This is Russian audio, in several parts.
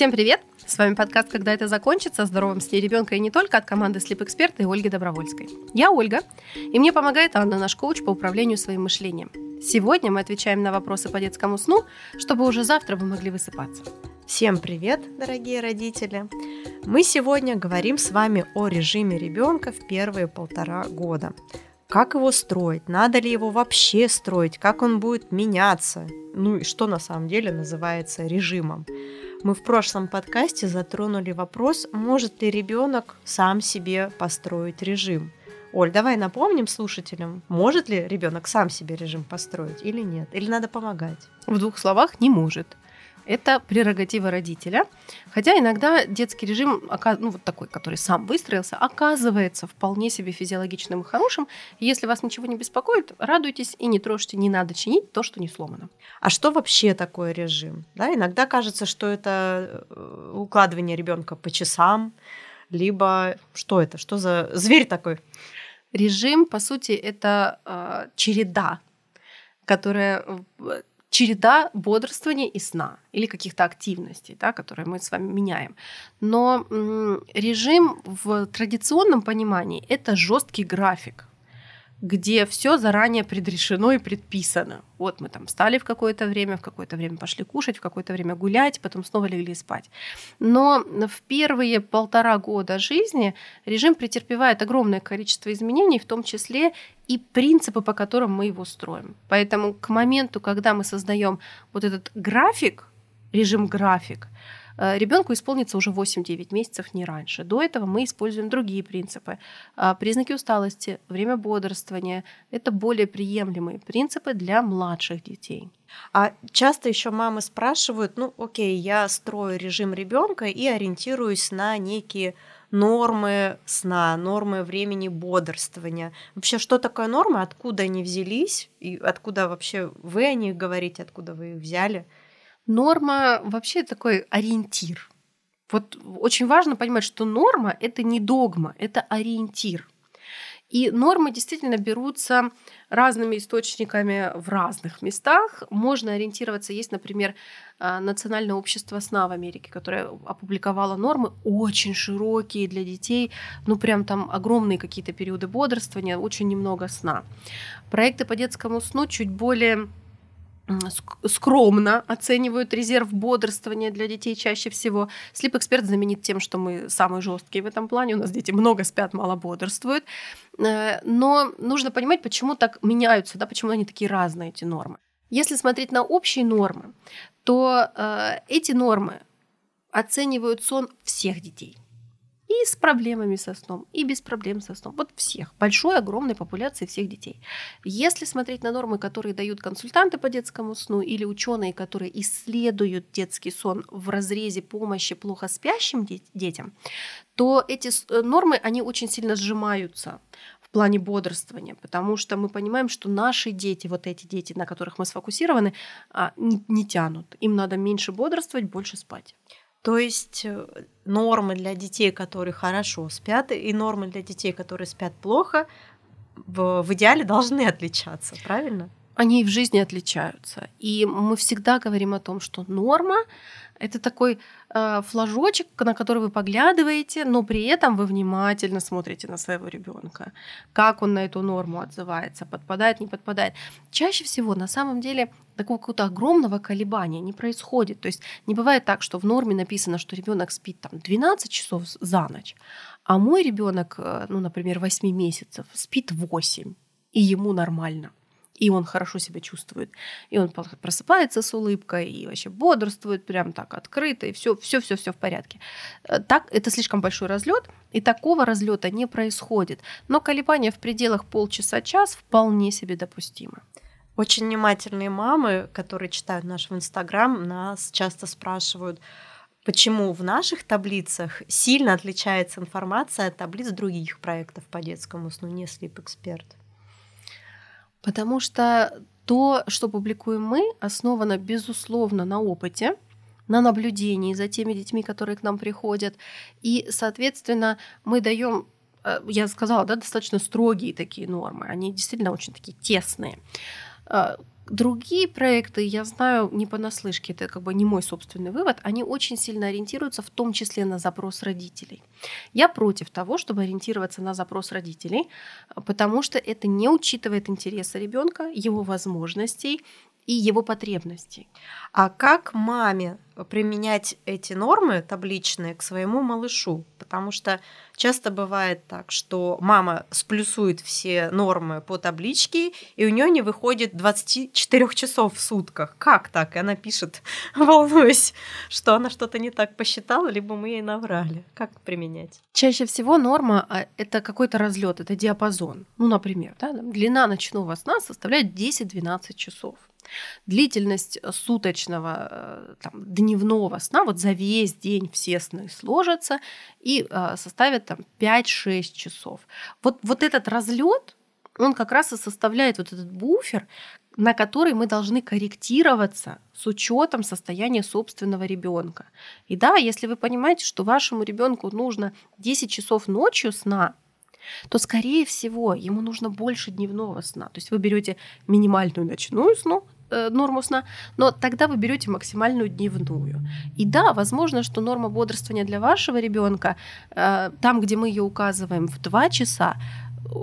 Всем привет! С вами подкаст «Когда это закончится» о здоровом сне ребенка и не только от команды Sleep Expert и Ольги Добровольской. Я Ольга, и мне помогает Анна, наш коуч по управлению своим мышлением. Сегодня мы отвечаем на вопросы по детскому сну, чтобы уже завтра вы могли высыпаться. Всем привет, дорогие родители! Мы сегодня говорим с вами о режиме ребенка в первые полтора года. Как его строить? Надо ли его вообще строить? Как он будет меняться? Ну и что на самом деле называется режимом? Мы в прошлом подкасте затронули вопрос, может ли ребенок сам себе построить режим. Оль, давай напомним слушателям, может ли ребенок сам себе режим построить или нет? Или надо помогать? В двух словах, не может это прерогатива родителя. Хотя иногда детский режим, ну вот такой, который сам выстроился, оказывается вполне себе физиологичным и хорошим. Если вас ничего не беспокоит, радуйтесь и не трожьте, не надо чинить то, что не сломано. А что вообще такое режим? Да, иногда кажется, что это э, укладывание ребенка по часам, либо что это, что за зверь такой? Режим, по сути, это э, череда которая череда бодрствования и сна или каких-то активностей, да, которые мы с вами меняем. Но режим в традиционном понимании это жесткий график где все заранее предрешено и предписано. Вот мы там встали в какое-то время, в какое-то время пошли кушать, в какое-то время гулять, потом снова легли спать. Но в первые полтора года жизни режим претерпевает огромное количество изменений, в том числе и принципы, по которым мы его строим. Поэтому к моменту, когда мы создаем вот этот график, режим график, ребенку исполнится уже 8-9 месяцев, не раньше. До этого мы используем другие принципы. А, признаки усталости, время бодрствования – это более приемлемые принципы для младших детей. А часто еще мамы спрашивают, ну окей, я строю режим ребенка и ориентируюсь на некие нормы сна, нормы времени бодрствования. Вообще, что такое нормы, откуда они взялись, и откуда вообще вы о них говорите, откуда вы их взяли? Норма вообще такой ориентир. Вот очень важно понимать, что норма – это не догма, это ориентир. И нормы действительно берутся разными источниками в разных местах. Можно ориентироваться. Есть, например, а, Национальное общество сна в Америке, которое опубликовало нормы очень широкие для детей. Ну, прям там огромные какие-то периоды бодрствования, очень немного сна. Проекты по детскому сну чуть более скромно оценивают резерв бодрствования для детей чаще всего. Expert знаменит тем, что мы самые жесткие в этом плане. У нас дети много спят, мало бодрствуют. Э, но нужно понимать, почему так меняются, да, почему они такие разные, эти нормы. Если смотреть на общие нормы, то э, эти нормы оценивают сон всех детей – и с проблемами со сном, и без проблем со сном. Вот всех, большой, огромной популяции всех детей. Если смотреть на нормы, которые дают консультанты по детскому сну или ученые, которые исследуют детский сон в разрезе помощи плохо спящим детям, то эти э, нормы, они очень сильно сжимаются в плане бодрствования, потому что мы понимаем, что наши дети, вот эти дети, на которых мы сфокусированы, а, не, не тянут. Им надо меньше бодрствовать, больше спать. То есть э, нормы для детей, которые хорошо спят, и нормы для детей, которые спят плохо, в, в идеале должны отличаться, правильно? Они и в жизни отличаются. И мы всегда говорим о том, что норма это такой э, флажочек, на который вы поглядываете, но при этом вы внимательно смотрите на своего ребенка, как он на эту норму отзывается, подпадает, не подпадает. Чаще всего на самом деле такого какого-то огромного колебания не происходит. То есть не бывает так, что в норме написано, что ребенок спит там 12 часов за ночь, а мой ребенок, э, ну, например, 8 месяцев, спит 8, и ему нормально и он хорошо себя чувствует. И он просыпается с улыбкой, и вообще бодрствует прям так открыто, и все, все, все, все в порядке. Э, так, это слишком большой разлет, и такого разлета не происходит. Но колебания в пределах полчаса-час вполне себе допустимы. Очень внимательные мамы, которые читают наш в Инстаграм, нас часто спрашивают, почему в наших таблицах сильно отличается информация от таблиц других проектов по детскому сну, не Sleep Expert. Потому что то, что публикуем мы, основано, безусловно, на опыте, на наблюдении за теми детьми, которые к нам приходят. И, соответственно, мы даем, э, я сказала, да, достаточно строгие такие нормы. Они действительно очень такие тесные. Другие проекты, я знаю не понаслышке, это как бы не мой собственный вывод, они очень сильно ориентируются в том числе на запрос родителей. Я против того, чтобы ориентироваться на запрос родителей, потому что это не учитывает интересы ребенка, его возможностей и его потребностей. А как маме применять эти нормы табличные к своему малышу? Потому что часто бывает так, что мама сплюсует все нормы по табличке, и у нее не выходит 24 часов в сутках. Как так? И она пишет, волнуюсь, что она что-то не так посчитала, либо мы ей наврали. Как применять? Чаще всего норма а, – это какой-то разлет, это диапазон. Ну, например, да, длина ночного сна составляет 10-12 часов. Длительность э, суточного, э, там, дневного сна, вот за весь день все сны сложатся и э, составят там 5-6 часов. Вот, вот этот разлет, он как раз и составляет вот этот буфер, на который мы должны корректироваться с учетом состояния собственного ребенка. И да, если вы понимаете, что вашему ребенку нужно 10 часов ночью сна, то, скорее всего, ему нужно больше дневного сна. То есть вы берете минимальную ночную сну, норму сна, но тогда вы берете максимальную дневную. И да, возможно, что норма бодрствования для вашего ребенка, э, там, где мы ее указываем в 2 часа,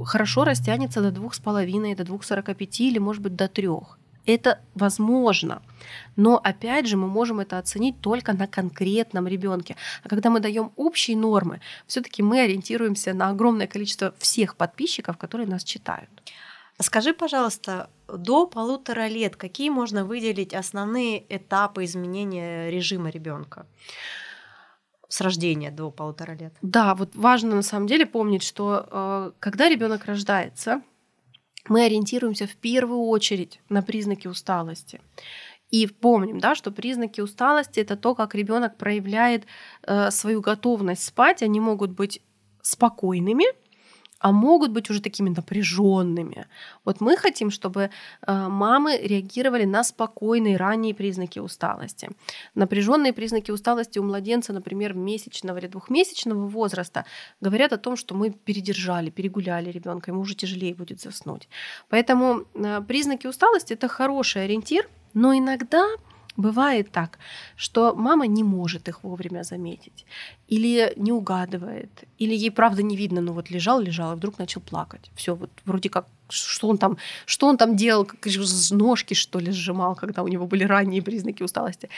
хорошо растянется до двух с половиной, до двух сорока пяти или, может быть, до трех. Это возможно. Но опять же, мы можем это оценить только на конкретном ребенке. А когда мы даем общие нормы, все-таки мы ориентируемся на огромное количество всех подписчиков, которые нас читают. Скажи, пожалуйста, до полутора лет какие можно выделить основные этапы изменения режима ребенка? с рождения до полутора лет. Да, вот важно на самом деле помнить, что э, когда ребенок рождается, мы ориентируемся в первую очередь на признаки усталости. И помним, да, что признаки усталости это то, как ребенок проявляет э, свою готовность спать. Они могут быть спокойными, а могут быть уже такими напряженными. Вот мы хотим, чтобы э, мамы реагировали на спокойные ранние признаки усталости. Напряженные признаки усталости у младенца, например, месячного или двухмесячного возраста, говорят о том, что мы передержали, перегуляли ребенка, ему уже тяжелее будет заснуть. Поэтому э, признаки усталости это хороший ориентир, но иногда Бывает так, что мама не может их вовремя заметить, или не угадывает, или ей правда не видно, ну вот лежал, лежал, и вдруг начал плакать. Все, вот вроде как, что он там, что он там делал, как ножки что ли сжимал, когда у него были ранние признаки усталости.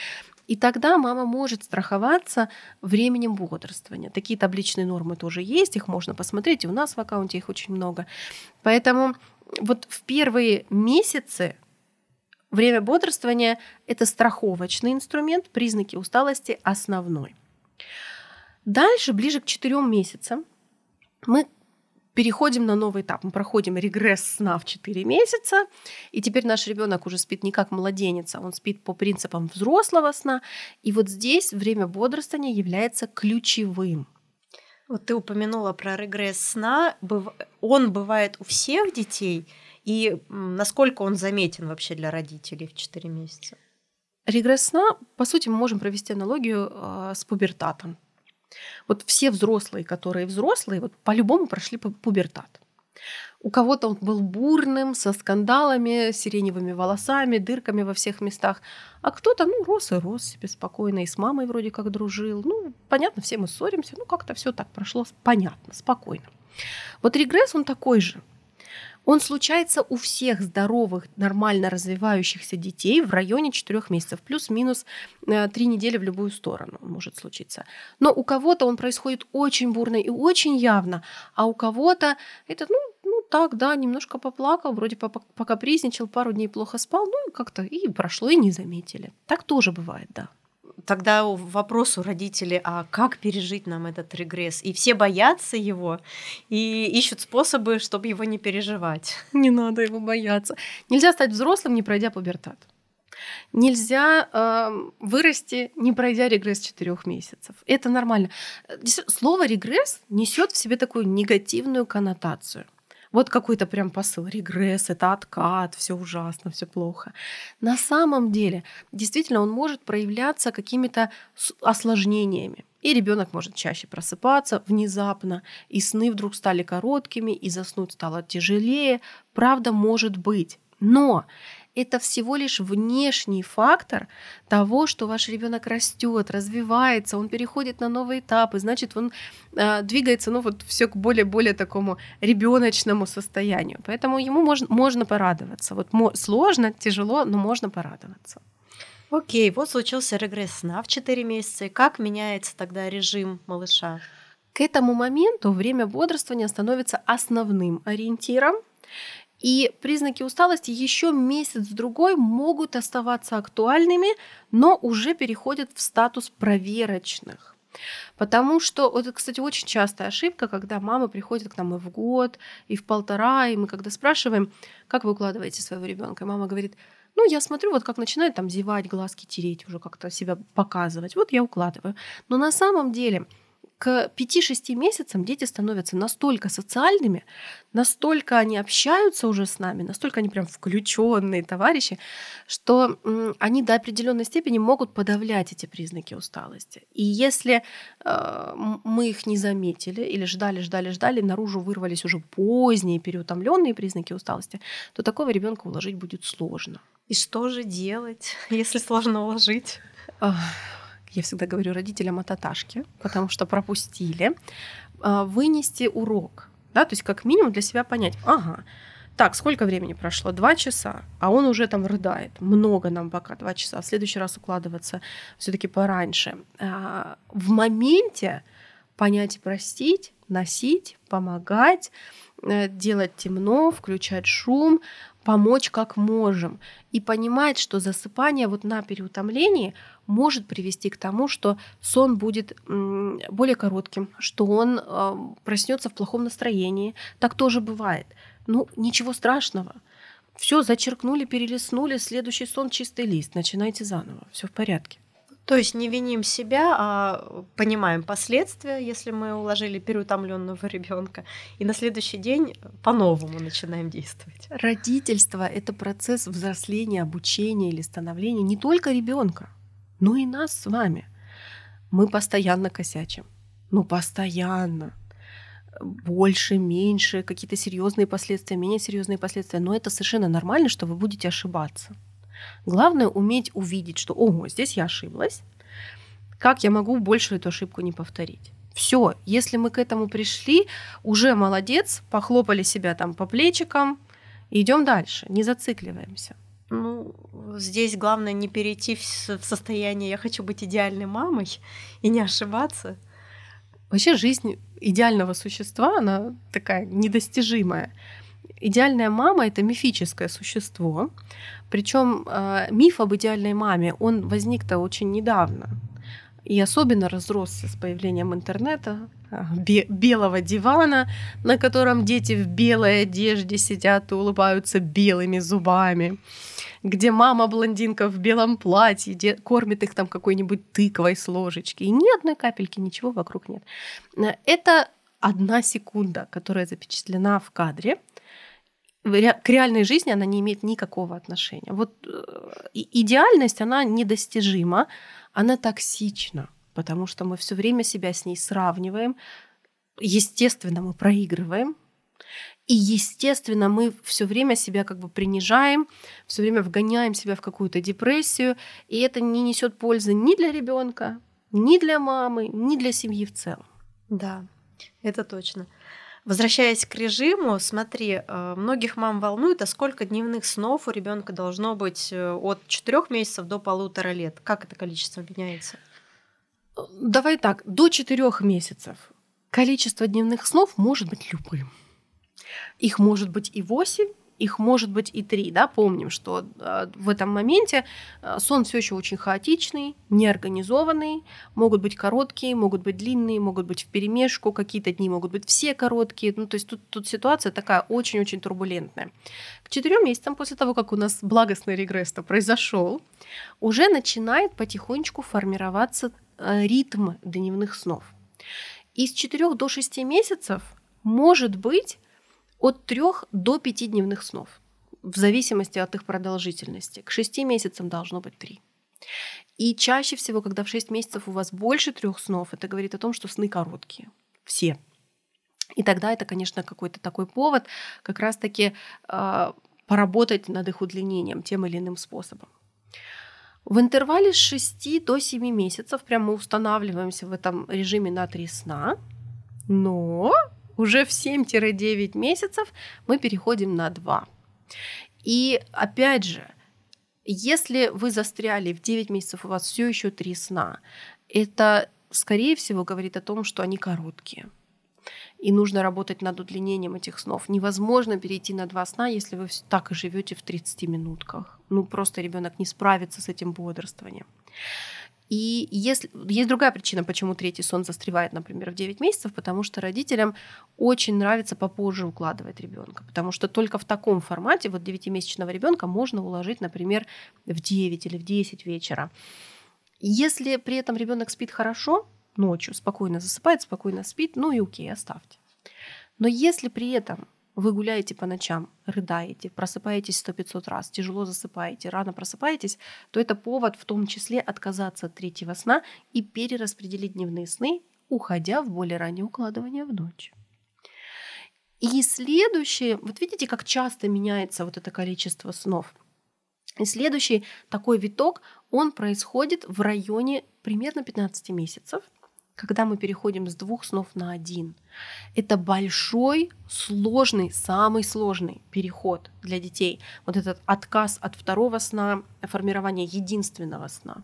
И тогда мама может страховаться временем бодрствования. Такие табличные нормы тоже есть, их можно посмотреть, и у нас в аккаунте их очень много. Поэтому вот в первые месяцы Время бодрствования – это страховочный инструмент, признаки усталости – основной. Дальше, ближе к четырем месяцам, мы переходим на новый этап. Мы проходим регресс сна в 4 месяца, и теперь наш ребенок уже спит не как младенец, а он спит по принципам взрослого сна. И вот здесь время бодрствования является ключевым. Вот ты упомянула про регресс сна. Он бывает у всех детей – и насколько он заметен вообще для родителей в 4 месяца? Регресс сна, по сути, мы можем провести аналогию э, с пубертатом. Вот все взрослые, которые взрослые, вот по-любому прошли пубертат. У кого-то он был бурным, со скандалами, сиреневыми волосами, дырками во всех местах. А кто-то, ну, рос и рос себе спокойно, и с мамой вроде как дружил. Ну, понятно, все мы ссоримся, ну, как-то все так прошло понятно, спокойно. Вот регресс, он такой же. Он случается у всех здоровых, нормально развивающихся детей в районе 4 месяцев, плюс-минус 3 э, недели в любую сторону может случиться. Но у кого-то он происходит очень бурно и очень явно, а у кого-то это, ну, ну так, да, немножко поплакал, вроде покапризничал, пару дней плохо спал, ну и как-то и прошло, и не заметили. Так тоже бывает, да тогда вопрос у родителей, а как пережить нам этот регресс? И все боятся его и ищут способы, чтобы его не переживать. Не надо его бояться. Нельзя стать взрослым, не пройдя пубертат. Нельзя э, вырасти, не пройдя регресс четырех месяцев. Это нормально. Слово регресс несет в себе такую негативную коннотацию – вот какой-то прям посыл, регресс, это откат, все ужасно, все плохо. На самом деле, действительно, он может проявляться какими-то осложнениями. И ребенок может чаще просыпаться внезапно, и сны вдруг стали короткими, и заснуть стало тяжелее. Правда, может быть. Но это всего лишь внешний фактор того, что ваш ребенок растет, развивается, он переходит на новые этапы, значит, он э, двигается, ну вот все к более-более такому ребеночному состоянию. Поэтому ему можно, можно порадоваться. Вот сложно, тяжело, но можно порадоваться. Окей, вот случился регресс сна в 4 месяца. Как меняется тогда режим малыша? К этому моменту время бодрствования становится основным ориентиром, и признаки усталости еще месяц-другой могут оставаться актуальными, но уже переходят в статус проверочных. Потому что, вот, кстати, очень частая ошибка, когда мамы приходят к нам и в год, и в полтора, и мы когда спрашиваем, как вы укладываете своего ребенка, мама говорит, ну, я смотрю, вот как начинает там зевать, глазки тереть, уже как-то себя показывать, вот я укладываю. Но на самом деле к 5-6 месяцам дети становятся настолько социальными, настолько они общаются уже с нами, настолько они прям включенные товарищи, что они до определенной степени могут подавлять эти признаки усталости. И если э, мы их не заметили или ждали, ждали, ждали, наружу вырвались уже поздние переутомленные признаки усталости, то такого ребенка уложить будет сложно. И что же делать, если сложно уложить? Я всегда говорю родителям о таташке, потому что пропустили, а, вынести урок. Да, то есть как минимум для себя понять, ага, так, сколько времени прошло? Два часа, а он уже там рыдает. Много нам пока два часа. В следующий раз укладываться все-таки пораньше. А, в моменте понять и простить, носить, помогать, э, делать темно, включать шум, помочь как можем и понимать, что засыпание вот на переутомлении может привести к тому, что сон будет более коротким, что он проснется в плохом настроении. Так тоже бывает. Ну, ничего страшного. Все, зачеркнули, перелистнули, следующий сон чистый лист, начинайте заново, все в порядке. То есть не виним себя, а понимаем последствия, если мы уложили переутомленного ребенка, и на следующий день по-новому начинаем действовать. Родительство это процесс взросления, обучения или становления не только ребенка, но и нас с вами. Мы постоянно косячим. Ну, постоянно. Больше, меньше, какие-то серьезные последствия, менее серьезные последствия. Но это совершенно нормально, что вы будете ошибаться. Главное уметь увидеть, что, ого, здесь я ошиблась. Как я могу больше эту ошибку не повторить? Все, если мы к этому пришли, уже молодец, похлопали себя там по плечикам, идем дальше, не зацикливаемся. Ну, здесь главное не перейти в состояние «я хочу быть идеальной мамой» и не ошибаться. Вообще жизнь идеального существа, она такая недостижимая. Идеальная мама это мифическое существо. Причем э, миф об идеальной маме, он возник-то очень недавно. И особенно разросся с появлением интернета, э, бе- белого дивана, на котором дети в белой одежде сидят и улыбаются белыми зубами, где мама-блондинка в белом платье де- кормит их там какой-нибудь тыквой с ложечки. И ни одной капельки, ничего вокруг нет. Э, это одна секунда, которая запечатлена в кадре, к реальной жизни она не имеет никакого отношения. Вот э, идеальность, она недостижима, она токсична, потому что мы все время себя с ней сравниваем. Естественно, мы проигрываем. И, естественно, мы все время себя как бы принижаем, все время вгоняем себя в какую-то депрессию, и это не несет пользы ни для ребенка, ни для мамы, ни для семьи в целом. Да, это точно. Возвращаясь к режиму, смотри, э, многих мам волнует, а сколько дневных снов у ребенка должно быть э, от 4 месяцев до полутора лет? Как это количество меняется? Давай так, до 4 месяцев количество дневных снов может быть любым. Их может быть и 8, их может быть и три, да, помним, что э, в этом моменте э, сон все еще очень хаотичный, неорганизованный, могут быть короткие, могут быть длинные, могут быть в перемешку, какие-то дни могут быть все короткие, ну, то есть тут, тут ситуация такая очень-очень турбулентная. К четырем месяцам после того, как у нас благостный регресс произошел, уже начинает потихонечку формироваться э, ритм дневных снов. Из 4 до 6 месяцев может быть от 3 до 5 дневных снов, в зависимости от их продолжительности. К 6 месяцам должно быть 3. И чаще всего, когда в 6 месяцев у вас больше трех снов, это говорит о том, что сны короткие. Все. И тогда это, конечно, какой-то такой повод как раз-таки э, поработать над их удлинением тем или иным способом. В интервале с 6 до 7 месяцев прям мы устанавливаемся в этом режиме на 3 сна, но уже в 7-9 месяцев мы переходим на 2. И опять же, если вы застряли в 9 месяцев, у вас все еще 3 сна, это, скорее всего, говорит о том, что они короткие – и нужно работать над удлинением этих снов. Невозможно перейти на два сна, если вы так и живете в 30 минутках. Ну, просто ребенок не справится с этим бодрствованием. И если, есть другая причина, почему третий сон застревает, например, в 9 месяцев, потому что родителям очень нравится попозже укладывать ребенка, потому что только в таком формате вот 9-месячного ребенка можно уложить, например, в 9 или в 10 вечера. Если при этом ребенок спит хорошо, ночью спокойно засыпает, спокойно спит, ну и окей, оставьте. Но если при этом вы гуляете по ночам, рыдаете, просыпаетесь сто пятьсот раз, тяжело засыпаете, рано просыпаетесь, то это повод в том числе отказаться от третьего сна и перераспределить дневные сны, уходя в более раннее укладывание в ночь. И следующее, вот видите, как часто меняется вот это количество снов. И следующий такой виток, он происходит в районе примерно 15 месяцев – когда мы переходим с двух снов на один. Это большой, сложный, самый сложный переход для детей. Вот этот отказ от второго сна, формирование единственного сна.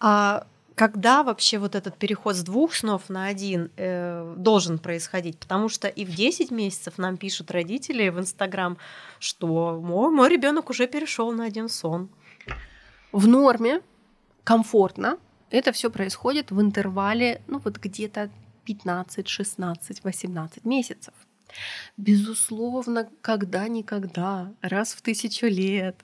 А когда вообще вот этот переход с двух снов на один э, должен происходить? Потому что и в 10 месяцев нам пишут родители в Инстаграм, что мой, мой ребенок уже перешел на один сон. В норме, комфортно, это все происходит в интервале, ну вот где-то 15, 16, 18 месяцев. Безусловно, когда-никогда, раз в тысячу лет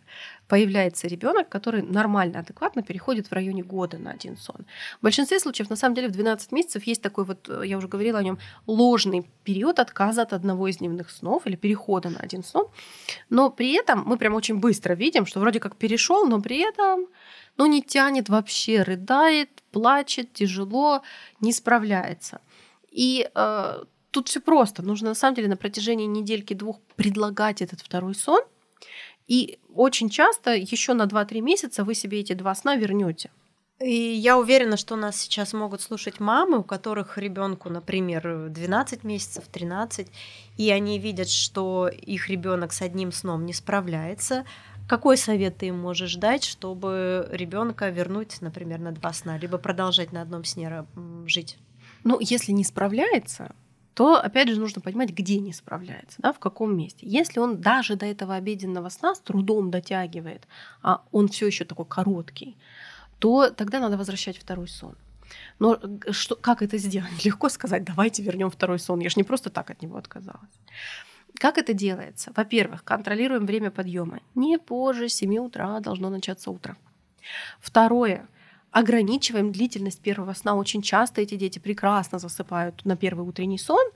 появляется ребенок, который нормально, адекватно переходит в районе года на один сон. В большинстве случаев, на самом деле, в 12 месяцев есть такой вот, я уже говорила о нем, ложный период отказа от одного из дневных снов или перехода на один сон. Но при этом мы прям очень быстро видим, что вроде как перешел, но при этом ну, не тянет вообще, рыдает, плачет, тяжело, не справляется. И э, тут все просто. Нужно на самом деле на протяжении недельки-двух предлагать этот второй сон. И очень часто еще на 2-3 месяца вы себе эти два сна вернете. И я уверена, что нас сейчас могут слушать мамы, у которых ребенку, например, 12 месяцев, 13, и они видят, что их ребенок с одним сном не справляется. Какой совет ты им можешь дать, чтобы ребенка вернуть, например, на два сна, либо продолжать на одном сне жить? Ну, если не справляется, то опять же нужно понимать, где не справляется, да, в каком месте. Если он даже до этого обеденного сна с трудом дотягивает, а он все еще такой короткий, то тогда надо возвращать второй сон. Но что, как это сделать? Легко сказать, давайте вернем второй сон. Я же не просто так от него отказалась. Как это делается? Во-первых, контролируем время подъема. Не позже 7 утра должно начаться утро. Второе. Ограничиваем длительность первого сна. Очень часто эти дети прекрасно засыпают на первый утренний сон,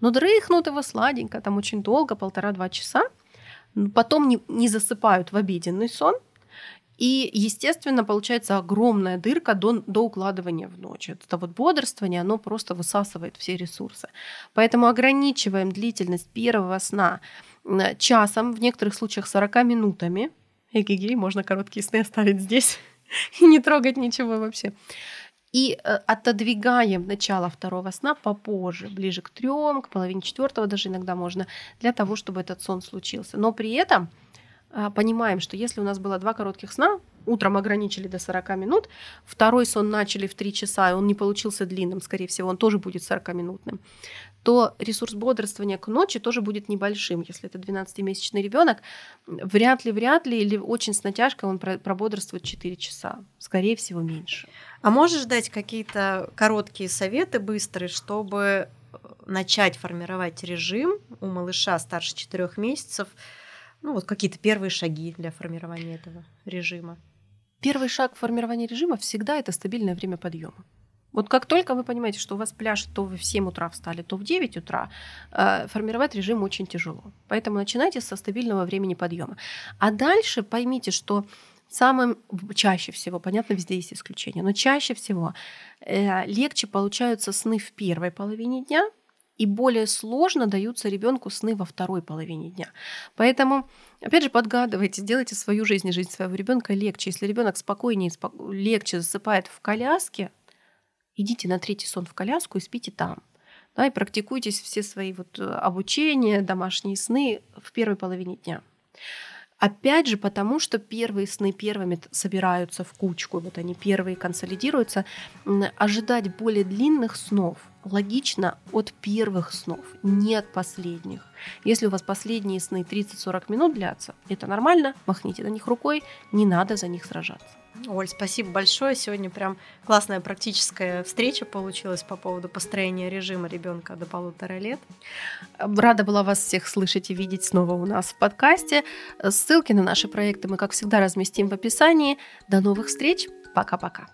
но дрыхнут его сладенько, там очень долго, полтора-два часа. Потом не, не засыпают в обеденный сон – и, естественно, получается огромная дырка до, до укладывания в ночь. Это вот бодрствование, оно просто высасывает все ресурсы. Поэтому ограничиваем длительность первого сна часом, в некоторых случаях 40 минутами. Эгегей, можно короткие сны оставить здесь и не трогать ничего вообще. И э, отодвигаем начало второго сна попозже, ближе к трем, к половине четвертого даже иногда можно, для того, чтобы этот сон случился. Но при этом а, понимаем, что если у нас было два коротких сна, утром ограничили до 40 минут, второй сон начали в 3 часа, и он не получился длинным, скорее всего, он тоже будет 40-минутным, то ресурс бодрствования к ночи тоже будет небольшим. Если это 12-месячный ребенок, вряд ли, вряд ли, или очень с натяжкой он прободрствует 4 часа, скорее всего, меньше. А можешь дать какие-то короткие советы быстрые, чтобы э, начать формировать режим у малыша старше 4 месяцев – ну, вот какие-то первые шаги для формирования этого режима? Первый шаг формирования режима всегда это стабильное время подъема. Вот как только вы понимаете, что у вас пляж, то вы в 7 утра встали, то в 9 утра, э, формировать режим очень тяжело. Поэтому начинайте со стабильного времени подъема. А дальше поймите, что самым чаще всего, понятно, везде есть исключения, но чаще всего э, легче получаются сны в первой половине дня, и более сложно даются ребенку сны во второй половине дня. Поэтому, опять же, подгадывайте, сделайте свою жизнь и жизнь своего ребенка легче. Если ребенок спокойнее, легче засыпает в коляске, идите на третий сон в коляску и спите там. Да, и практикуйтесь все свои вот э, обучения, домашние сны в первой половине дня. Опять же, потому что первые сны первыми собираются в кучку, вот они первые консолидируются, ожидать более длинных снов логично от первых снов, не от последних. Если у вас последние сны 30-40 минут длятся, это нормально, махните на них рукой, не надо за них сражаться. Оль, спасибо большое. Сегодня прям классная практическая встреча получилась по поводу построения режима ребенка до полутора лет. Рада была вас всех слышать и видеть снова у нас в подкасте. Ссылки на наши проекты мы, как всегда, разместим в описании. До новых встреч. Пока-пока.